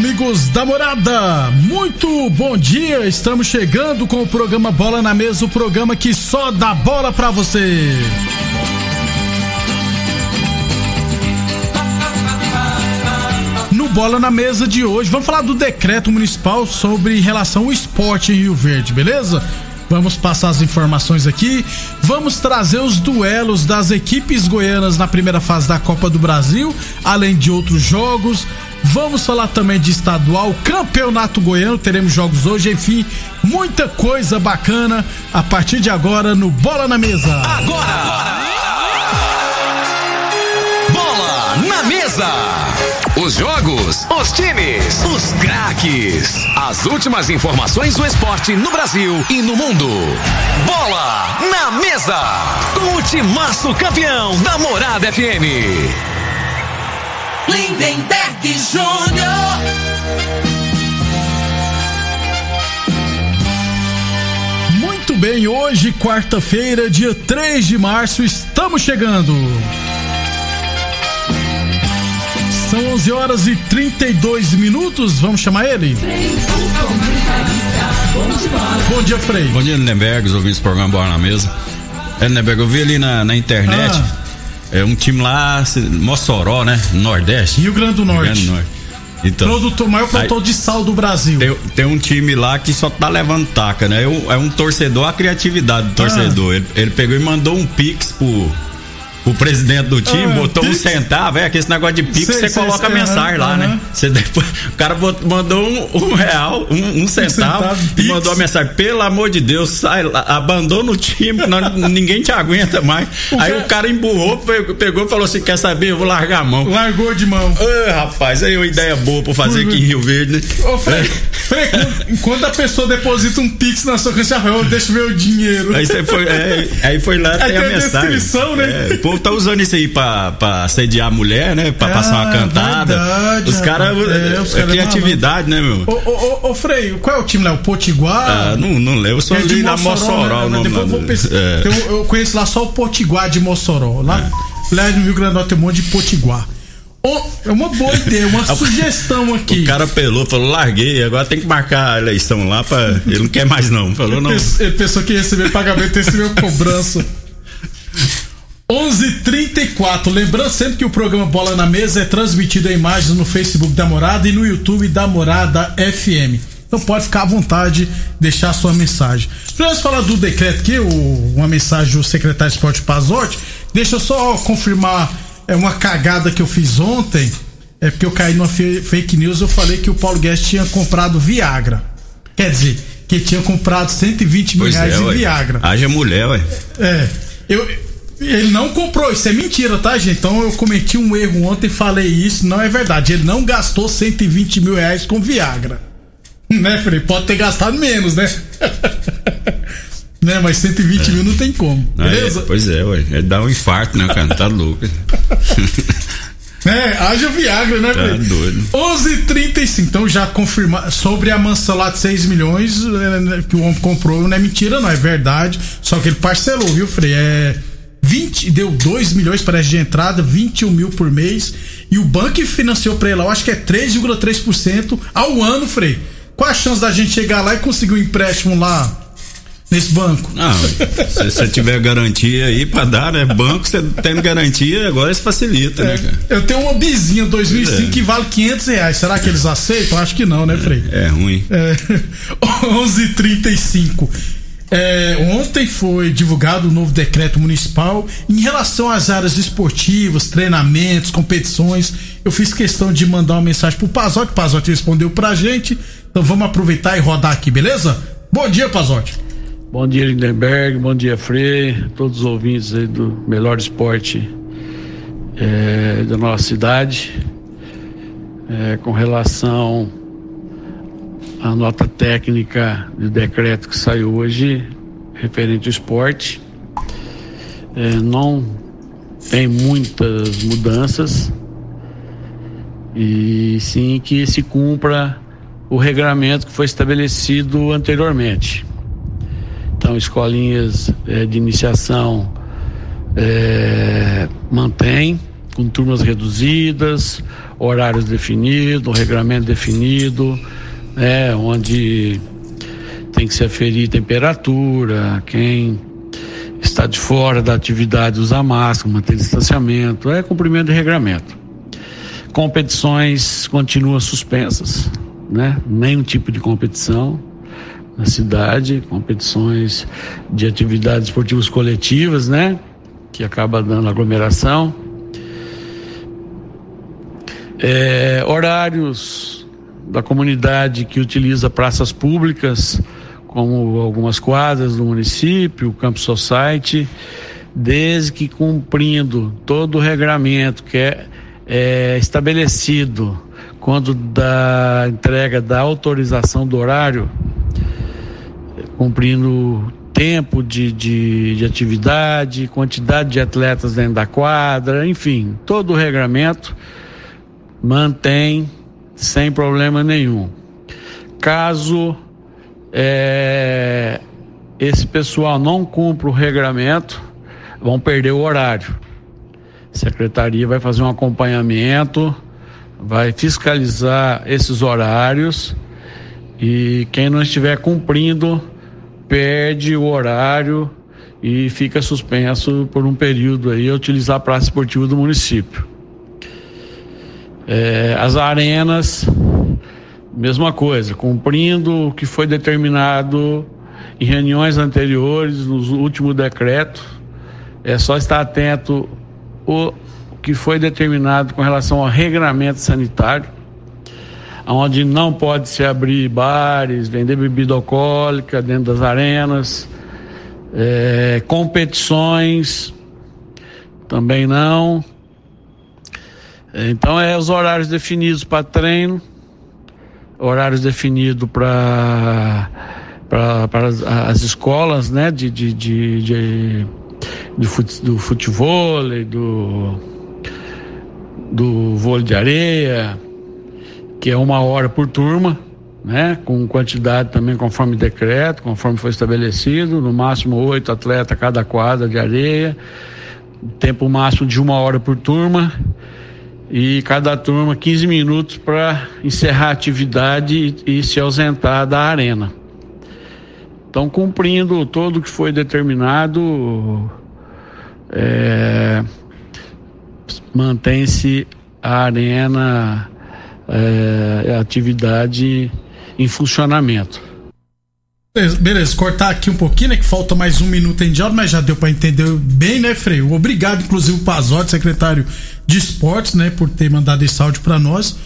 Amigos da morada, muito bom dia. Estamos chegando com o programa Bola na Mesa o programa que só dá bola pra você. No Bola na Mesa de hoje, vamos falar do decreto municipal sobre relação ao esporte em Rio Verde, beleza? Vamos passar as informações aqui. Vamos trazer os duelos das equipes goianas na primeira fase da Copa do Brasil, além de outros jogos. Vamos falar também de estadual, campeonato goiano, teremos jogos hoje, enfim, muita coisa bacana a partir de agora no Bola na Mesa. Agora! Bola na Mesa! Os jogos, os times, os craques. As últimas informações do esporte no Brasil e no mundo. Bola na Mesa! Com o timaço campeão da Morada FM. Lindenberg Júnior. Muito bem, hoje, quarta-feira, dia 3 de março, estamos chegando. São 11 horas e 32 minutos, vamos chamar ele? Bom dia, Frei. Bom dia, Lindenberg, os ouvintes do programa Bola na Mesa. É, Lindenberg, eu vi ali na, na internet. Ah. É um time lá, Mossoró, né? Nordeste. Rio Grande do Norte. Rio Grande do Norte. Então, Produtor, maior produtor de sal do Brasil. tem, tem um time lá que só tá levando taca, né? É um, é um torcedor, a criatividade do torcedor. Ele, ele pegou e mandou um pix pro, pro presidente do time, Ah, botou um pix? centavo, é que esse negócio de pix, você coloca sei, a mensagem lá, né? Você depois, o cara bot- mandou um, um real, um, um centavo, centavo, e mandou a mensagem, pelo amor de Deus, sai lá, abandona o time, nós- ninguém te aguenta mais. Aí cara- o cara emburrou, pegou, e falou assim, quer saber, eu vou largar a mão. Largou de mão. Ô, rapaz, aí é uma ideia boa pra fazer aqui em Rio Verde, né? Ô, Frei, Frei, quando- quando a pessoa deposita um pix na sua cancha, eu deixa eu ver o dinheiro. Aí você foi, é, aí foi lá, Aí tem a tem a mensagem. descrição, né? É, o povo tá usando isso aí pra, pra assediar a mulher, né? Pra Ah, passar uma cantada. verdade, os caras, rapaz. É, os é, caras criatividade, né, meu? Ô, ô, ô, ô, Frei, qual é o time lá? O Potiguar? Ah, não, não lembro, eu sou É ali na Mossoró, né? Depois eu vou pensar. É. Eu, eu conheço lá só o Potiguar de Mossoró. Lá, lá no Rio Grande do Norte tem um monte de Potiguar. Ô, é uma boa ideia, uma sugestão aqui. O cara apelou, falou, larguei, agora tem que marcar a eleição lá pra. Ele não quer mais, não. Falou, não. Ele pensou que ia receber pagamento, recebeu cobrança. 11:34. Lembrando sempre que o programa Bola na Mesa é transmitido em imagens no Facebook da Morada e no YouTube da Morada FM. Então pode ficar à vontade, deixar sua mensagem. Vamos falar do decreto aqui, o- uma mensagem do secretário de Esporte Pazotti. Deixa eu só confirmar é uma cagada que eu fiz ontem. É porque eu caí numa fake news, eu falei que o Paulo Guedes tinha comprado Viagra. Quer dizer, que ele tinha comprado 120 mil Pois reais é, em ué. Viagra. Haja mulher, ué. É. Eu, ele não comprou, isso é mentira, tá, gente? Então eu cometi um erro ontem e falei isso, não é verdade. Ele não gastou 120 mil reais com Viagra. Né, Frei? Pode ter gastado menos, né? né, mas 120 mil não tem como, beleza? pois é, ué. Ele dá um infarto, né, cara? Tá louco. É, haja Viagra, né, Tá Frei? doido. 11:35 então já confirmar sobre a mansão lá de 6 milhões eh, que o homem comprou, não é mentira, não é verdade. Só que ele parcelou, viu, Frei? É 20, deu 2 milhões parece de entrada, 21 mil por mês. E o banco financiou pra ele lá, eu acho que é 3,3% ao ano, Frei. Qual a chance da gente chegar lá e conseguir um empréstimo lá nesse banco? Não, se você tiver garantia aí pra dar, né? Banco, você tendo garantia, agora isso facilita, né, cara? Eu tenho uma bizinha 2005 É. que vale 500 reais. Será que eles aceitam? Acho que não, né, Frei? É ruim. É, 11:35. É, ontem foi divulgado o novo decreto municipal em relação às áreas esportivas, treinamentos, competições. Eu fiz questão de mandar uma mensagem pro Pazotti, o Pazotti respondeu pra gente. Então vamos aproveitar e rodar aqui, beleza? Bom dia, Pazotti. Bom dia, Lindenberg. Bom dia, Frei. Todos os ouvintes aí do Melhor Esporte é, da nossa cidade é, com relação à nota técnica de decreto que saiu hoje referente ao esporte. É, não tem muitas mudanças e sim que se cumpra o regramento que foi estabelecido anteriormente. Então, escolinhas é, de iniciação é, mantém com turmas reduzidas, horários definidos, regramento definido, né, onde tem que se aferir temperatura, quem está de fora da atividade usa máscara, manter distanciamento, é cumprimento de regramento. Competições continuam suspensas, né? Nenhum tipo de competição na cidade, competições de atividades esportivas coletivas, né? Que acaba dando aglomeração. É, horários da comunidade que utiliza praças públicas, como algumas quadras do município, o Campo Society, desde que cumprindo todo o regramento que é, é estabelecido quando da entrega da autorização do horário, cumprindo tempo de, de, de, atividade, quantidade de atletas dentro da quadra, enfim, todo o regramento mantém sem problema nenhum. Caso é, esse pessoal não cumpra o regramento, vão perder o horário. A secretaria vai fazer um acompanhamento, vai fiscalizar esses horários e quem não estiver cumprindo perde o horário e fica suspenso por um período aí a utilizar a praça esportiva do município. É, as arenas, mesma coisa, cumprindo o que foi determinado em reuniões anteriores, no último decreto. É só estar atento o que foi determinado com relação ao regramento sanitário, onde não pode se abrir bares, vender bebida alcoólica dentro das arenas, é, competições também não. Então é os horários definidos para treino, horários definidos para para as, as, escolas, né, de, de, de, de, de fute, do futebol, do, do vôlei de areia, que é uma hora por turma, né, com quantidade também conforme decreto, conforme foi estabelecido, no máximo oito atletas cada quadra de areia, tempo máximo de uma hora por turma e cada turma 15 minutos para encerrar a atividade e, e, se ausentar da arena. Então, cumprindo todo o que foi determinado, é, mantém-se a arena, é, a atividade em funcionamento. Beleza, cortar aqui um pouquinho, né? Que falta mais um minuto em diálogo, mas já deu para entender bem, né, Freio? Obrigado, inclusive, o Pazotti, secretário de Esportes, né, por ter mandado esse áudio para nós.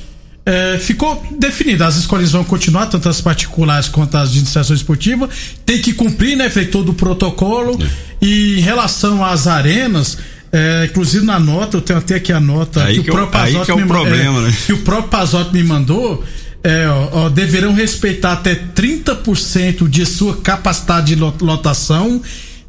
É, ficou definido, as escolas vão continuar, tanto as particulares quanto as de iniciação esportiva. Tem que cumprir, né, Freio, todo o protocolo. É. E em relação às arenas, é, inclusive na nota, eu tenho até aqui a nota aí que, que o próprio Pazotti é me, problema, é, né? que o próprio Pazotti me mandou é, ó, deverão respeitar até 30% de sua capacidade de lotação,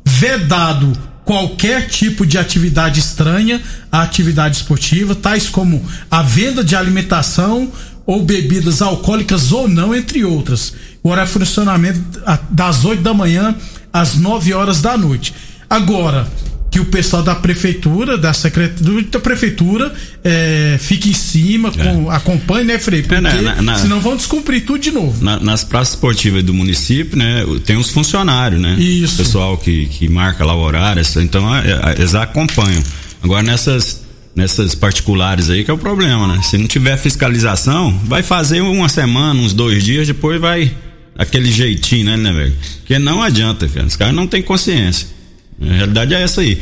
vedado qualquer tipo de atividade estranha à atividade esportiva, tais como a venda de alimentação ou bebidas alcoólicas ou não, entre outras. O horário de funcionamento das 8 da manhã às 9 horas da noite. Agora, que o pessoal da prefeitura, da secretaria da prefeitura, é, fique em cima, com, é. acompanhe, né, Frei? Porque é, na, na, senão vão descumprir tudo de novo. Na, nas praças esportivas do município, né, tem os funcionários, né? Isso. O pessoal que, que marca lá o horário, então é, é, eles acompanham. Agora nessas nessas particulares aí que é o problema, né? Se não tiver fiscalização, vai fazer uma semana, uns dois dias, depois vai aquele jeitinho, né, né, velho? Porque não adianta, cara. Os caras não têm consciência. A realidade é essa aí.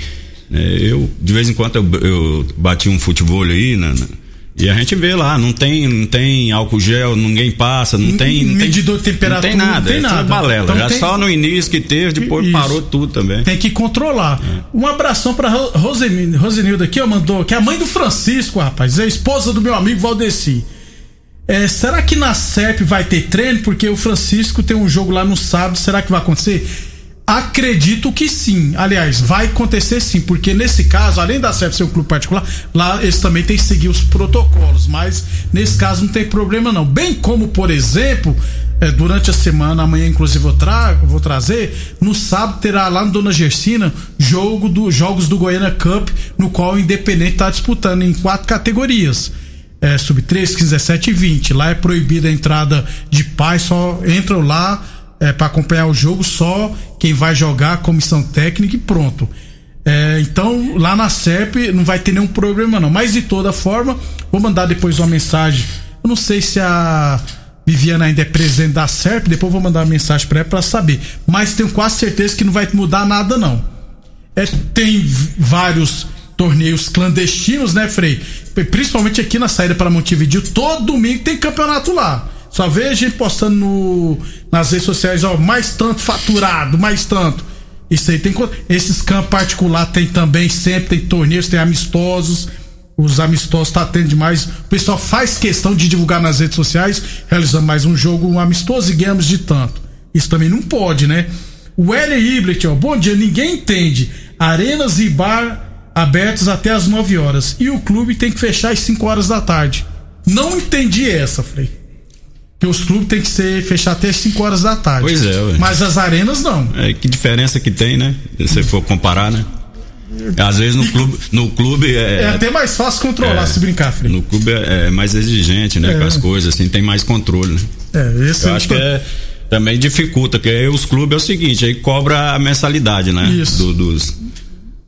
É, eu, de vez em quando, eu, eu bati um futebol aí na, na, E a gente vê lá, não tem, não tem álcool gel, ninguém passa, não tem. Não medidor de temperatura. Não tem nada, não tem é nada. tudo balela. Então Já tem- só no início que teve, depois Isso. parou tudo também. Tem que controlar. Um abração pra Ro- Rosemil- Rosenilda aqui, ó, mandou, que é a mãe do Francisco, rapaz, é a esposa do meu amigo Valdeci. É, será que na SEP vai ter treino? Porque o Francisco tem um jogo lá no sábado, será que vai acontecer? Acredito que sim. Aliás, vai acontecer sim, porque nesse caso, além da SEP ser um clube particular, lá eles também têm que seguir os protocolos, mas nesse caso não tem problema não. Bem como, por exemplo, é, durante a semana, amanhã inclusive eu trago, vou trazer, no sábado terá lá no Dona Gersina jogo do jogos do Goiânia Cup, no qual o Independente está disputando em quatro categorias. É, sub 3, 15, 17 e 20. Lá é proibida a entrada de pais, só entram lá é, para acompanhar o jogo só quem vai jogar, comissão técnica e pronto. É, então, lá na CEP não vai ter nenhum problema não. Mas de toda forma, vou mandar depois uma mensagem. Eu não sei se a Viviana ainda é presidente da CEP, depois vou mandar uma mensagem para ela para saber. Mas tenho quase certeza que não vai mudar nada não. É, tem vários torneios clandestinos, né, Frei? Principalmente aqui na saída para Montevideo, todo domingo tem campeonato lá. Só vejo gente postando no, nas redes sociais, ó, mais tanto faturado, mais tanto. Isso aí tem. Esses campos particulares tem também, sempre tem torneios, tem amistosos. Os amistosos tá tendo demais. O pessoal faz questão de divulgar nas redes sociais, realizando mais um jogo um amistoso e ganhamos de tanto. Isso também não pode, né? O L. Iblet, ó, bom dia, ninguém entende. Arenas e bar abertos até as 9 horas. E o clube tem que fechar às 5 horas da tarde. Não entendi essa, Frei. Que os clubes têm que ser fechar até as 5 horas da tarde. Pois é, ué. Mas as arenas não. É, que diferença que tem, né? Se você for comparar, né? Às vezes no clube, no clube É, é, até mais fácil controlar é, se brincar, Frei. no clube é, é mais exigente, né? É. Com as coisas, assim, tem mais controle, né? É, esse Eu acho que é, também dificulta, porque aí os clubes é o seguinte, aí cobra a mensalidade, né? Isso. Do- dos,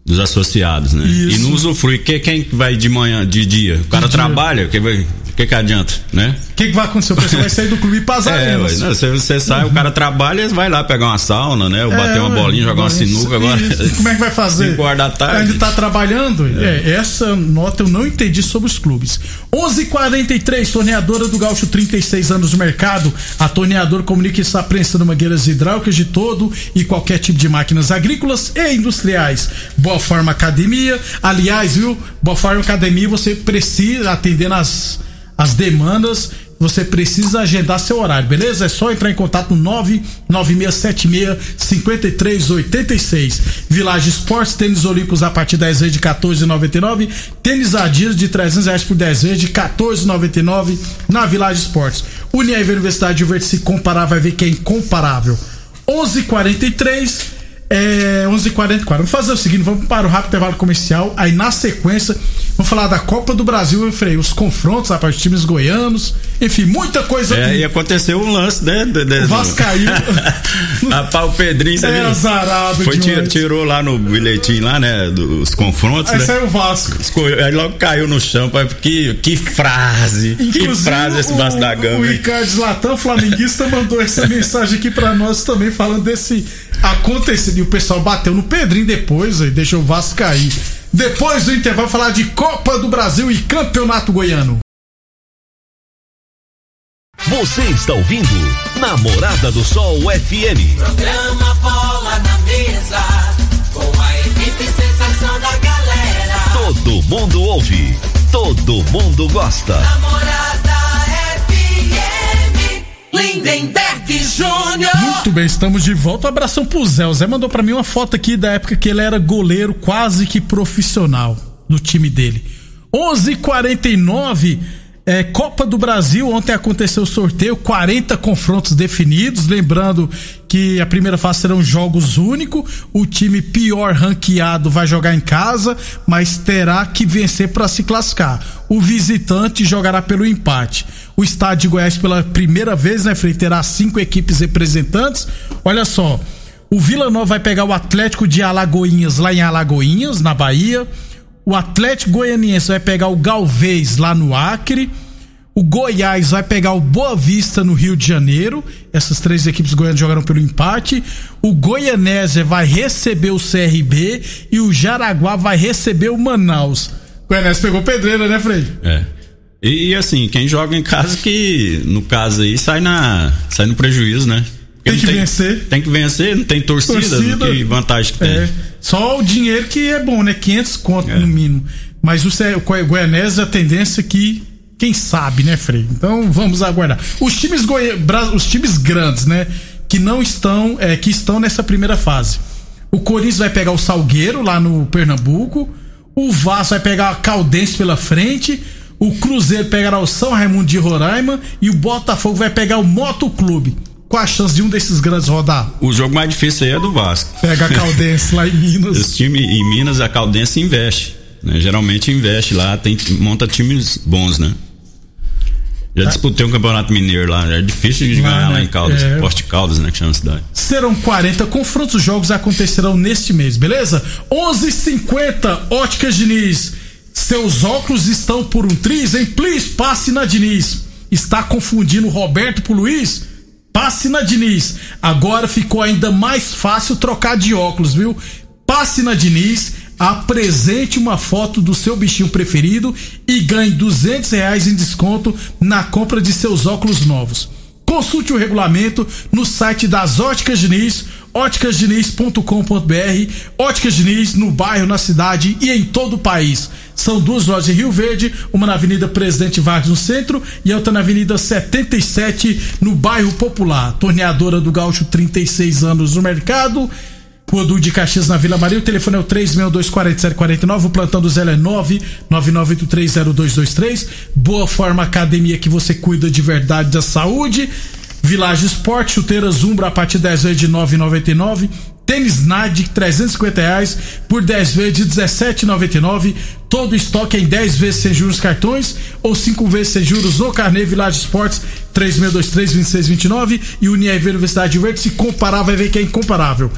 dos associados, né? Isso. E não usufrui. Que, quem vai de manhã, de dia? O cara dia. trabalha, que vai. O que, que adianta, né? O que, que vai acontecer? O pessoal vai sair do clube e pras É, ué, não, você, você sai, o cara trabalha, vai lá pegar uma sauna, né? Ou bater uma É, bolinha, jogar uma sinuca agora. Como é que vai fazer? Cinco horas da tarde. Ainda tá trabalhando? É. essa nota eu não entendi sobre os clubes. 11:43 torneadora do Gaúcho, 36 anos no mercado. A torneadora comunica que está prensando mangueiras hidráulicas de todo e qualquer tipo de máquinas agrícolas e industriais. Boa Forma Academia. Aliás, viu? Boa Forma Academia você precisa atender nas as demandas, você precisa agendar seu horário, beleza? É só entrar em contato no 99676-5386. Village Esportes, tênis olímpicos a partir de 10 vezes de 14,99. Tênis Adidas de 300 reais por 10 vezes de 14,99 na Village Esportes. Uniave Universidade de Verde, se comparar, vai ver que é incomparável. 11:43 é 11h44. Vamos fazer o seguinte: vamos para o rápido intervalo comercial. Aí na sequência, vamos falar da Copa do Brasil, eu falei, os confrontos, rapaz, os times goianos. Enfim, muita coisa É, e aconteceu um lance, né? De, de, O Vasco caiu. Rapaz, o Pedrinho, você É viu? azarado Foi, tirou, lá no bilhetinho lá, né? Dos confrontos, Aí né? saiu o Vasco. Aí logo caiu no chão, pai, que, que frase, que frase esse Vasco da Gama. o? Ricardo Zlatan, flamenguista, mandou essa mensagem aqui pra nós também, falando desse acontecido. E o pessoal bateu no Pedrinho depois, aí deixou o Vasco cair. Depois do intervalo, falar de Copa do Brasil e Campeonato Goiano. Você está ouvindo Namorada do Sol FM. Programa Bola na Mesa, com a equipe sensação da galera. Todo mundo ouve, todo mundo gosta. Namorada Lindenberg Júnior. Muito bem, estamos de volta. Um abração pro Zé. O Zé mandou pra mim uma foto aqui da época que ele era goleiro quase que profissional do time dele. 11:49 é, Copa do Brasil. Ontem aconteceu o sorteio, 40 confrontos definidos. Lembrando que a primeira fase serão jogos únicos. O time pior ranqueado vai jogar em casa, mas terá que vencer para se classificar. O visitante jogará pelo empate. O estádio de Goiás, pela primeira vez, né, Frei, terá cinco equipes representantes. Olha só. O Vila Nova vai pegar o Atlético de Alagoinhas lá em Alagoinhas, na Bahia. O Atlético Goianiense vai pegar o Galvez lá no Acre. O Goiás vai pegar o Boa Vista no Rio de Janeiro. Essas três equipes goianas jogaram pelo empate. O Goianésia vai receber o CRB e o Jaraguá vai receber o Manaus. O Goianésia pegou pedreira, né, Frei? É. E, e, assim, quem joga em casa que, no caso aí, sai, na, sai no prejuízo, né? Tem que vencer. Tem que vencer, não tem torcida, Torcida. que vantagem que tem. É, só o dinheiro que é bom, né? 500 conto É. no mínimo. Mas o, o Goi- Goianese, a tendência é que, quem sabe, né, Frei? Então vamos aguardar. Os times, goi... Os times grandes, né? Que não estão, é, que estão nessa primeira fase. O Corinthians vai pegar o Salgueiro lá no Pernambuco. O Vasco vai pegar a Caldense pela frente. O Cruzeiro pegará o São Raimundo de Roraima. E o Botafogo vai pegar o Moto Clube. Qual a chance de um desses grandes rodar? O jogo mais difícil aí é do Vasco. Pega a Caldense lá em Minas. Esse time em Minas, a Caldense investe. Né? Geralmente investe lá, tem, monta times bons, né? Já disputei um campeonato mineiro lá, é difícil de Lá, ganhar né? lá em Caldas, É. Porte Caldas, né? Que chama a cidade. Serão 40 confrontos, os jogos acontecerão neste mês, beleza? 11:50 Óticas Diniz. Seus óculos estão por um triz, hein? Please, passe na Diniz. Está confundindo Roberto pro Luiz? Passe na Diniz. Agora ficou ainda mais fácil trocar de óculos, viu? Passe na Diniz, apresente uma foto do seu bichinho preferido e ganhe 200 reais em desconto na compra de seus óculos novos. Consulte o regulamento no site das Óticas Diniz, óticasdiniz.com.br, Óticas Diniz no bairro, na cidade e em todo o país. São duas lojas em Rio Verde, uma na Avenida Presidente Vargas no centro e outra na Avenida 77 no bairro Popular. Torneadora do Gaúcho, 36 anos no mercado. Do de Caxias na Vila Maria, o telefone é o 3624749, o plantão do Zé é 999830223. Boa Forma Academia que você cuida de verdade da saúde. Village Esporte, chuteiras Umbra a partir de 10 vezes de 9,99. Tênis Nike, 350 reais por 10 vezes de 17,99. Todo estoque em 10 vezes sem juros cartões ou 5 vezes sem juros no Carnê Village Esportes 3623-2629 e Univer Universidade Verde. Se comparar, vai ver que é incomparável.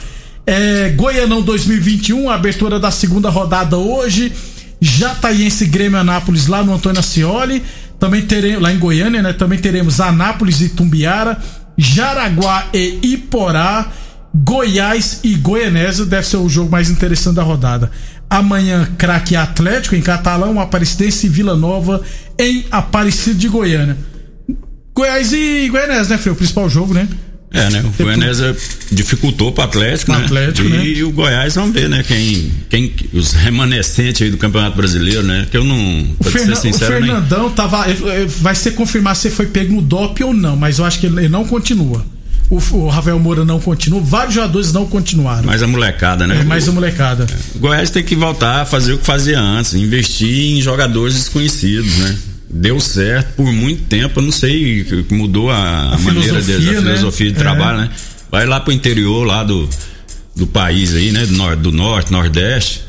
É, Goianão 2021, abertura da segunda rodada hoje. Jataiense Grêmio Anápolis lá no Antônio Ascioli. Também teremos, lá em Goiânia, né? Também teremos Anápolis e Tumbiara, Jaraguá e Iporá, Goiás e Goianésia. Deve ser o jogo mais interessante da rodada. Amanhã, craque Atlético em Catalão, Aparecidense e Vila Nova em Aparecido de Goiânia. Goiás e Goianésia, né, Frei? O principal jogo, né? É, né? O Goianésia dificultou pro Atlético, Pro né? Atlético, e né? o Goiás, vamos ver, né? Quem, quem, os remanescentes aí do Campeonato Brasileiro, né? Que eu não, O, Fernan- ser o sincero, nem, Fernandão tava. eh, eh, Vai ser confirmar se foi pego no DOP ou não, mas eu acho que ele não continua. O, o Rafael Moura não continua, vários jogadores não continuaram. mais a molecada, né? é mais a o, molecada. o Goiás tem que voltar a fazer o que fazia antes, investir em jogadores desconhecidos, né? Deu certo por muito tempo, eu não sei que mudou a, A maneira deles, filosofia, a né? filosofia de É. trabalho, né? Vai lá pro interior lá do, do país aí, né? Do, nor, do norte, nordeste.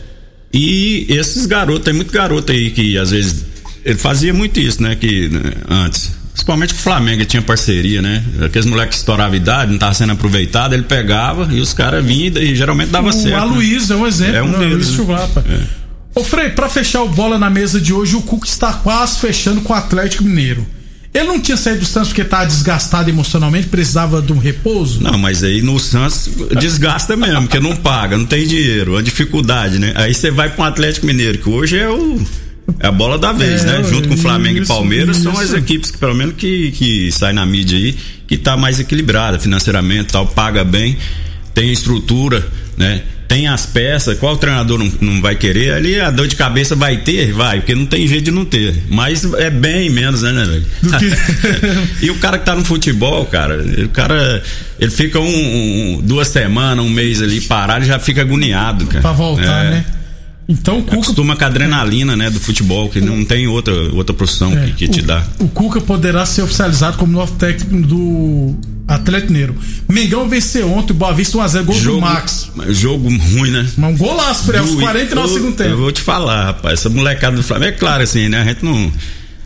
E esses garotos, tem muito garoto aí que às vezes ele fazia muito isso, né? Que né, antes. Principalmente com o Flamengo, ele tinha parceria, né? Aqueles moleques que estouravam idade, não tava sendo aproveitado, ele pegava e os caras vinham e geralmente dava O certo. né? Aloysio é um exemplo, É um né? deles, Aloysio né? Chulapa. Ô Frei, pra fechar o bola na mesa de hoje, o Cuca está quase fechando com o Atlético Mineiro. Ele não tinha saído do Santos porque estava desgastado emocionalmente, precisava de um repouso? Não, mas aí no Santos desgasta mesmo, porque não paga, não tem dinheiro, a dificuldade, né? Aí você vai para um Atlético Mineiro, que hoje é o é a bola da vez, É, né? Junto com Flamengo isso, e Palmeiras são as isso. equipes que pelo menos que que sai na mídia aí, que tá mais equilibrada financeiramente, tal, paga bem, tem estrutura, né? Tem as peças, qual treinador não, não vai querer? Ali a dor de cabeça vai ter, vai, porque não tem jeito de não ter. Mas é bem menos, né, né, velho? Que- E o cara que tá no futebol, cara, o cara, ele fica um, um- duas semanas, um mês ali parado e já fica agoniado, cara. pra voltar, É. né? Então o Cuca Acostuma com a adrenalina, né, do futebol, que não tem outra, outra profissão É, que, que te o, dá. O Cuca poderá ser oficializado como novo técnico do Atlético Mineiro. Mengão venceu ontem o Boa Vista 1x0, gol do Max. jogo ruim, né? Mas um golaço, Frei, aos Doído. 49 do segundo Eu tempo. vou te falar, rapaz, essa molecada do Flamengo, é claro assim, né, a gente não...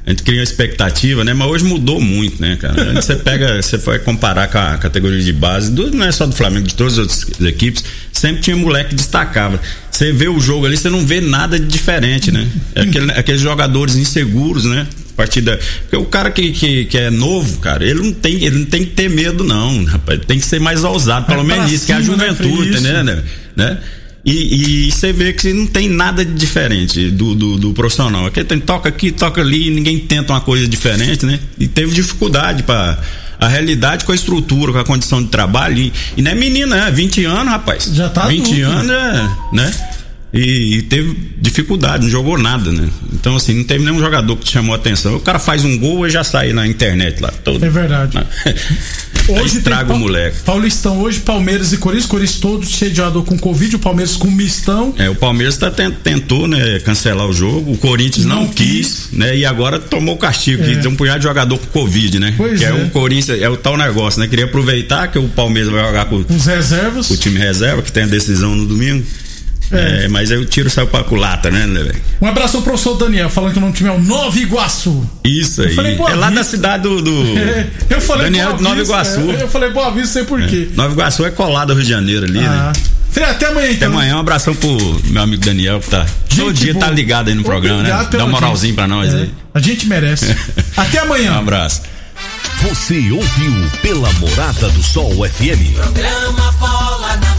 A gente cria uma expectativa, né? Mas hoje mudou muito, né, cara? Antes você pega, você vai comparar com a categoria de base, do- não é só do Flamengo, de todas as outras equipes, sempre tinha moleque que destacava. Você vê o jogo ali, você não vê nada de diferente, né? É aquele- aqueles jogadores inseguros, né? A partir da, porque o cara que, que, que é novo, cara, ele não tem, ele não tem que ter medo, não, rapaz. Tem que ser mais ousado, pelo pra menos isso, que é a né, juventude, né? né? E, e você vê que não tem nada de diferente do, do, do profissional. Aqui tem toca aqui, toca ali, ninguém tenta uma coisa diferente, né? E teve dificuldade para a realidade com a estrutura, com a condição de trabalho. E, e não é menino, é 20 anos, rapaz. Já tá 20 adulto. anos, é, né? E, e teve dificuldade, não jogou nada, né? Então, assim, não teve nenhum jogador que te chamou a atenção. O cara faz um gol e já sai na internet lá. Todo, É verdade. Hoje tem estraga Pa- o moleque. Paulistão hoje, Palmeiras e Corinthians, Corinthians todos cheio de jogador com Covid, o Palmeiras com mistão. É, o Palmeiras tá, tent- tentou, né, cancelar o jogo, o Corinthians não, Não quis, né, e agora tomou o castigo, que É. tem um punhado de jogador com Covid, né? Pois que é. é. o Corinthians, é o tal negócio, né? Queria aproveitar que o Palmeiras vai jogar com, Os reservas. o time reserva, que tem a decisão no domingo. É. É, mas aí o tiro saiu pra culata, né, né, velho? Um abraço ao professor Daniel, falando que o nome do time é o Nova Iguaçu. Isso aí. falei, Boa é lá da cidade do. do É, eu falei Daniel Boa Nova Vista, Iguaçu. é, Eu falei Boa Vista, sei por quê. Nova Iguaçu é colado ao Rio de Janeiro ali, Ah. né? Frei, até amanhã Até então. amanhã, um abração pro meu amigo Daniel, que tá. todo Gente dia boa. tá ligado aí no programa, Obrigado né? Dá uma moralzinha pra nós É, aí. A gente merece. até amanhã. Um abraço. Você ouviu pela Morada do Sol FM. Programa Bola na